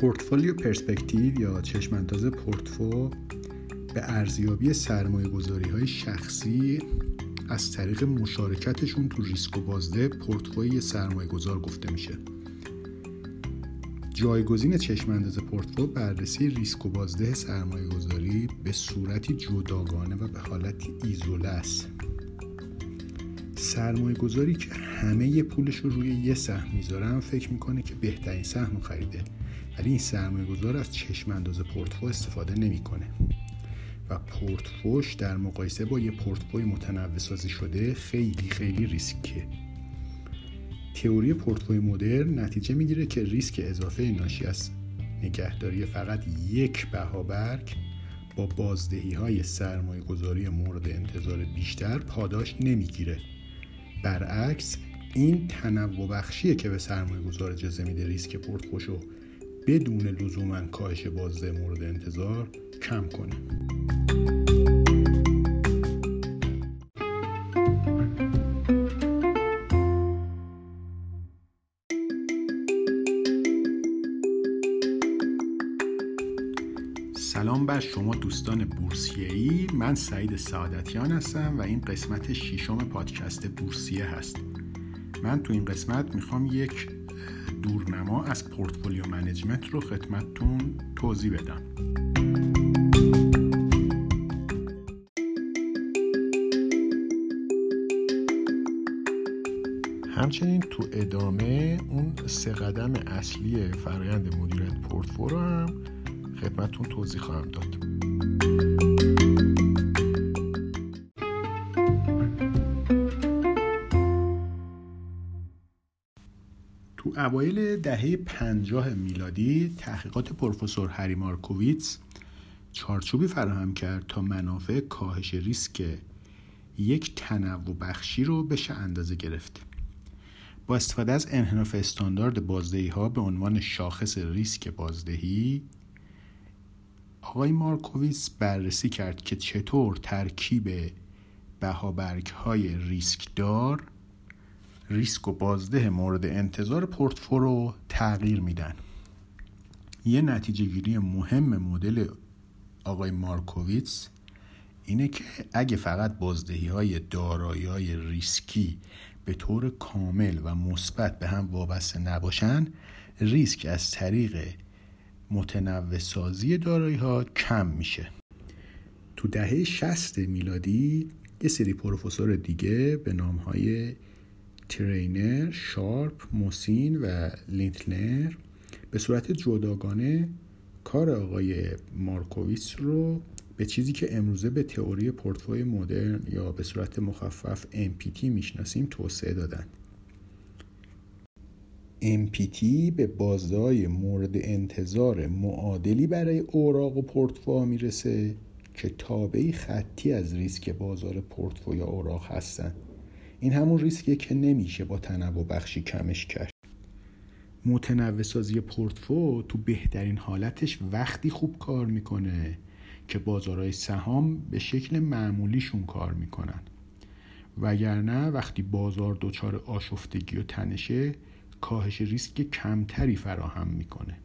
پورتفولیو پرسپکتیو یا چشمانداز پورتفو به ارزیابی سرمایه گذاری های شخصی از طریق مشارکتشون تو ریسک و بازده پورتفوی سرمایه گذار گفته میشه. جایگزین چشمانداز پورتفو بررسی ریسک و بازده سرمایه گذاری به صورتی جداگانه و به حالتی ایزوله است. سرمایه گذاری که همه پولش رو روی یه سهم می‌ذارن فکر می‌کنه که بهترین سهم خریده. ولی این سرمایه گذار از چشم انداز پورتفو استفاده نمی‌کنه. و پورتفوش در مقایسه با یه پورتفوی متنوع سازی شده خیلی خیلی ریسکیه تئوری پورتفوی مدرن نتیجه می‌گیره که ریسک اضافه ناشی از نگهداری فقط یک بهابرگ با بازدهی های سرمایه گذاری مورد انتظار بیشتر پاداش نمی‌گیره. برعکس این تنوع بخشیه که به سرمایه گذار اجازه میده ریسک پورتفوشو بدون لزوما کاهش بازده مورد انتظار کم کنه سلام بر شما دوستان بورسیه‌ای. من سعید سعادتیان هستم و این قسمت ششم پادکست بورسیه هست. من تو این قسمت می‌خوام یک دورنما از portfolio management رو خدمتتون توضیح بدم. همچنین تو ادامه اون سه قدم اصلی فرایند مدیریت پورتفولیو هم خدمتتون توضیح خواهم داد. اوایل دهه پنجاه میلادی تحقیقات پروفسور هری مارکوویتس چارچوبی فراهم کرد تا منافع کاهش ریسک یک تنوع بخشی رو بشه اندازه گرفت. با استفاده از انحراف استاندارد بازدهی ها به عنوان شاخص ریسک بازدهی آقای مارکوویتس بررسی کرد که چطور ترکیب بهابرگ های ریسک دار ریسک و بازده مورد انتظار پورتفولو تغییر میدن. یه نتیجه گیری مهم مدل آقای مارکوویتس اینه که اگه فقط بازدهی های دارایی های ریسکی به طور کامل و مثبت به هم وابسته نباشن ریسک از طریق متنوع سازی دارایی ها کم میشه. تو دهه 60 میلادی یه سری پروفسور دیگه به نام های ترینر، شارپ، موسین و لینتلر به صورت جداگانه کار آقای مارکوویتس رو به چیزی که امروزه به تئوری پورتفوی مدرن یا به صورت مخفف MPT می‌شناسیم توسعه دادن. MPT به بازده‌های مورد انتظار معادلی برای اوراق و پورتفوی می‌رسه که تابعی خطی از ریسک بازار پورتفوی یا اوراق هستند این همون ریسکیه که نمیشه با تنوع بخشی کمش کرد. متنوع سازی پورتفو تو بهترین حالتش وقتی خوب کار می‌کنه که بازارهای سهام به شکل معمولیشون کار می‌کنن. وگرنه وقتی بازار دچار آشفتگی و تنشه کاهش ریسک کمتری فراهم می‌کنه.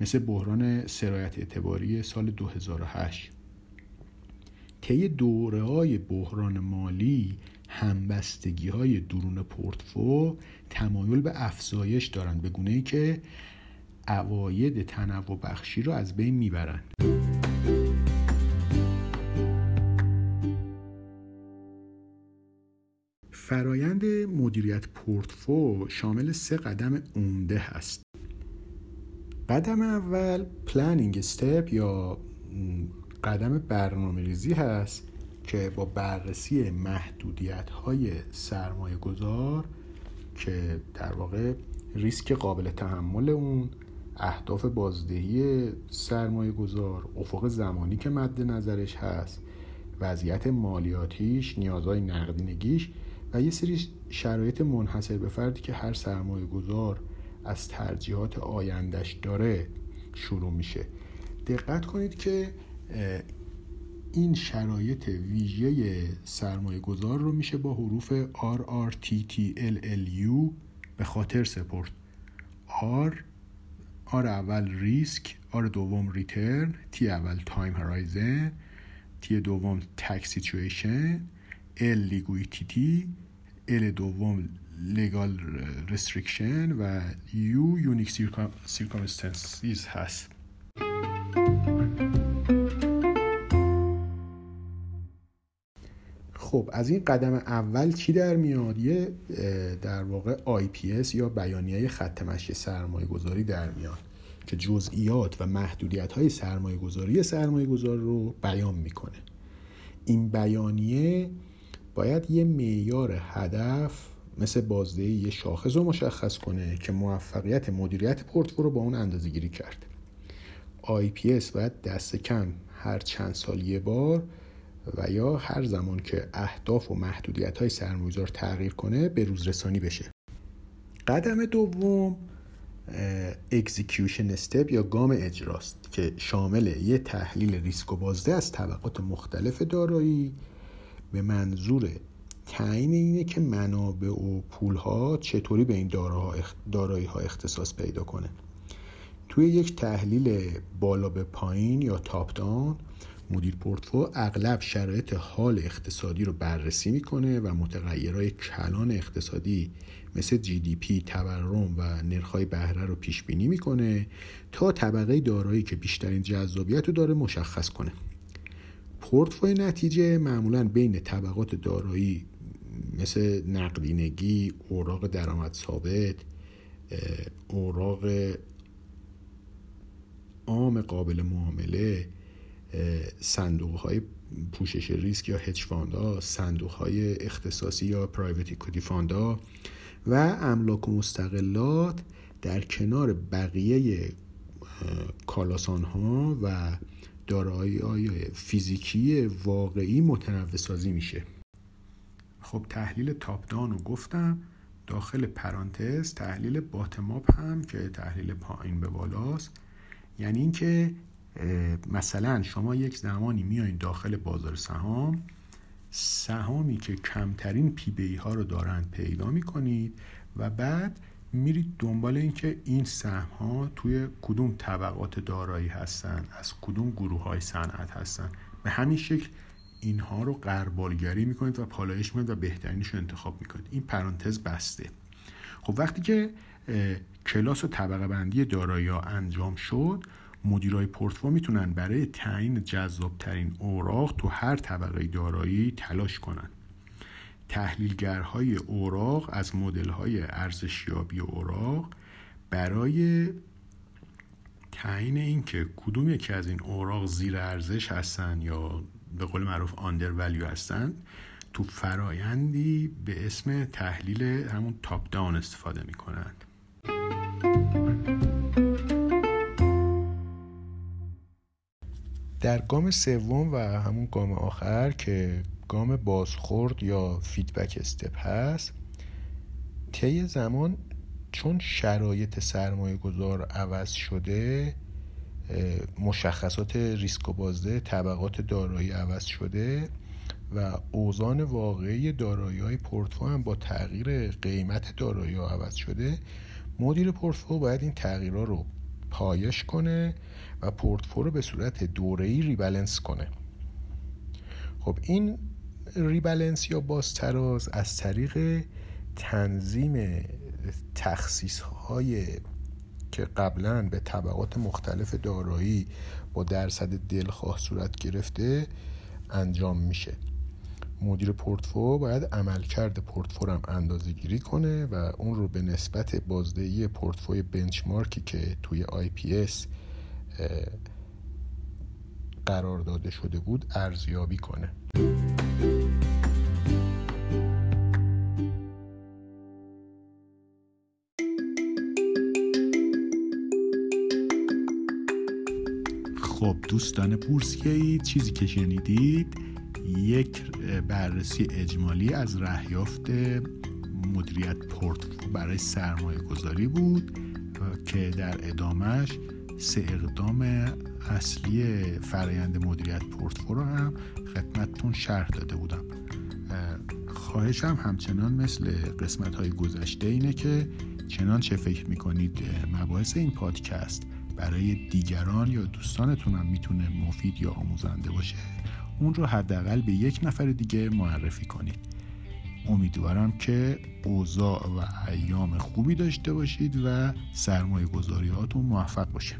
مثل بحران سرایت اعتباری سال 2008 طی دوره های بحران مالی همبستگی های درون پورتفو تمایل به افزایش دارند به گونه ای که عواید تنوع بخشی رو از بین می‌برند. فرایند مدیریت پورتفو شامل سه قدم عمده هست. قدم اول پلانینگ استپ یا قدم برنامه ریزی هست. که با بررسی محدودیت های سرمایه گذار که در واقع ریسک قابل تحمل اون اهداف بازدهی سرمایه گذار افق زمانی که مد نظرش هست وضعیت مالیاتیش نیازهای نقدینگیش و یه سری شرایط منحصر به فردی که هر سرمایه گذار از ترجیحات آیندهش داره شروع میشه. دقت کنید که این شرایط ویژه سرمایه گذار رو میشه با حروف RRTTLLU به خاطر سپرد. R R اول risk R دوم return T اول time horizon T دوم tax situation L liquidity L دوم legal restriction و U unique circumstances هست. خب از این قدم اول چی در میاد؟ یه در واقع IPS یا بیانیه خط مشی سرمایه گذاری در میاد که جزئیات و محدودیت های سرمایه گذاری سرمایه گذار رو بیان می‌کنه. این بیانیه باید یه معیار هدف مثل بازدهی یه شاخص رو مشخص کنه که موفقیت مدیریت پورتفولیو رو با اون اندازه گیری کرد IPS باید دست کم هر چند سال یه بار و یا هر زمان که اهداف و محدودیت های سرمایه‌گذار تغییر کنه به روزرسانی بشه. قدم دوم execution step یا گام اجراست که شامل یه تحلیل ریسک و بازده از طبقات مختلف دارایی. به منظور تعیین اینه که منابع و پولها چطوری به این دارایی ها اختصاص پیدا کنه. توی یک تحلیل بالا به پایین یا تاپ دان مدیر پورتفو اغلب شرایط حال اقتصادی رو بررسی می‌کنه و متغیرهای کلان اقتصادی مثل جی دی پی، تورم و نرخ‌های بهره رو پیش بینی می‌کنه تا طبقه دارایی که بیشترین جذابیت رو داره مشخص کنه. پورتفوی نتیجه معمولا بین طبقات دارایی مثل نقدینگی، اوراق درآمد ثابت، اوراق عام قابل معامله صندوق های پوشش ریسک یا هج فاندا صندوق های اختصاصی یا پرایوت اکویتی فاندا و املاک و مستقلات در کنار بقیه کالاسان ها و دارایی های فیزیکی واقعی متنوع سازی میشه. خب تحلیل تاپ دان رو گفتم. داخل پرانتز تحلیل باتماپ هم که تحلیل پایین به بالاست. یعنی اینکه مثلا شما یک زمانی میایین داخل بازار سهام سهامی که کمترین پی بی ها رو دارند پیدا می‌کنید و بعد میرید دنبال اینکه این سهم ها توی کدوم طبقات دارایی هستن از کدوم گروه های صنعت هستن. به همین شکل اینها رو قربالگری می‌کنید و پالایش می‌کنید و بهترینش رو انتخاب می‌کنید. این پرانتز بسته. خب وقتی که کلاس و طبقه بندی دارایی ها انجام شد مدیرای پورتفو می‌تونن برای تعیین جذابترین اوراق تو هر طبقه دارایی تلاش کنن. تحلیلگرهای اوراق از مدل‌های ارزشیابی اوراق برای تعیین اینکه کدوم یکی از این اوراق زیر ارزش هستن یا به قول معروف آندر ولیو هستن تو فرایندی به اسم تحلیل همون تاپ داون استفاده می‌کنند در گام سوم و همون گام آخر که گام بازخورد یا feedback step هست طی زمان چون شرایط سرمایه گذار عوض شده مشخصات ریسک و بازده طبقات دارایی عوض شده و اوزان واقعی دارایی های پورتفو هم با تغییر قیمت دارایی ها عوض شده مدیر پورتفو باید این تغییرها رو پایش کنه و پورتفو رو به صورت دوره‌ای rebalance کنه. خب این ریبالنس یا بازتراز از طریق تنظیم تخصیص های که قبلا به طبقات مختلف دارایی با درصد دلخواه صورت گرفته انجام میشه. مدیر پورتفو باید عملکرد پورتفو هم اندازه گیری کنه و اون رو به نسبت بازدهی پورتفوی بنچمارکی که توی اس قرار داده شده بود ارزیابی کنه. خب دوستان بورسیه چیزی که شنیدید یک بررسی اجمالی از رهیافت مدیریت پورتفو برای سرمایه گذاری بود که در ادامهش سه اقدام اصلی فرایند مدیریت پورتفو رو هم خدمتتون شرح داده بودم. خواهشم همچنان مثل قسمت های گذشته اینه که چنانچه فکر می‌کنید مباحث این پادکست برای دیگران یا دوستانتون هم می‌تونه مفید یا آموزنده باشه؟ اون رو حداقل به یک نفر دیگه معرفی کنید امیدوارم که اوضاع و ایام خوبی داشته باشید و سرمایه گذاریاتون موفق باشه.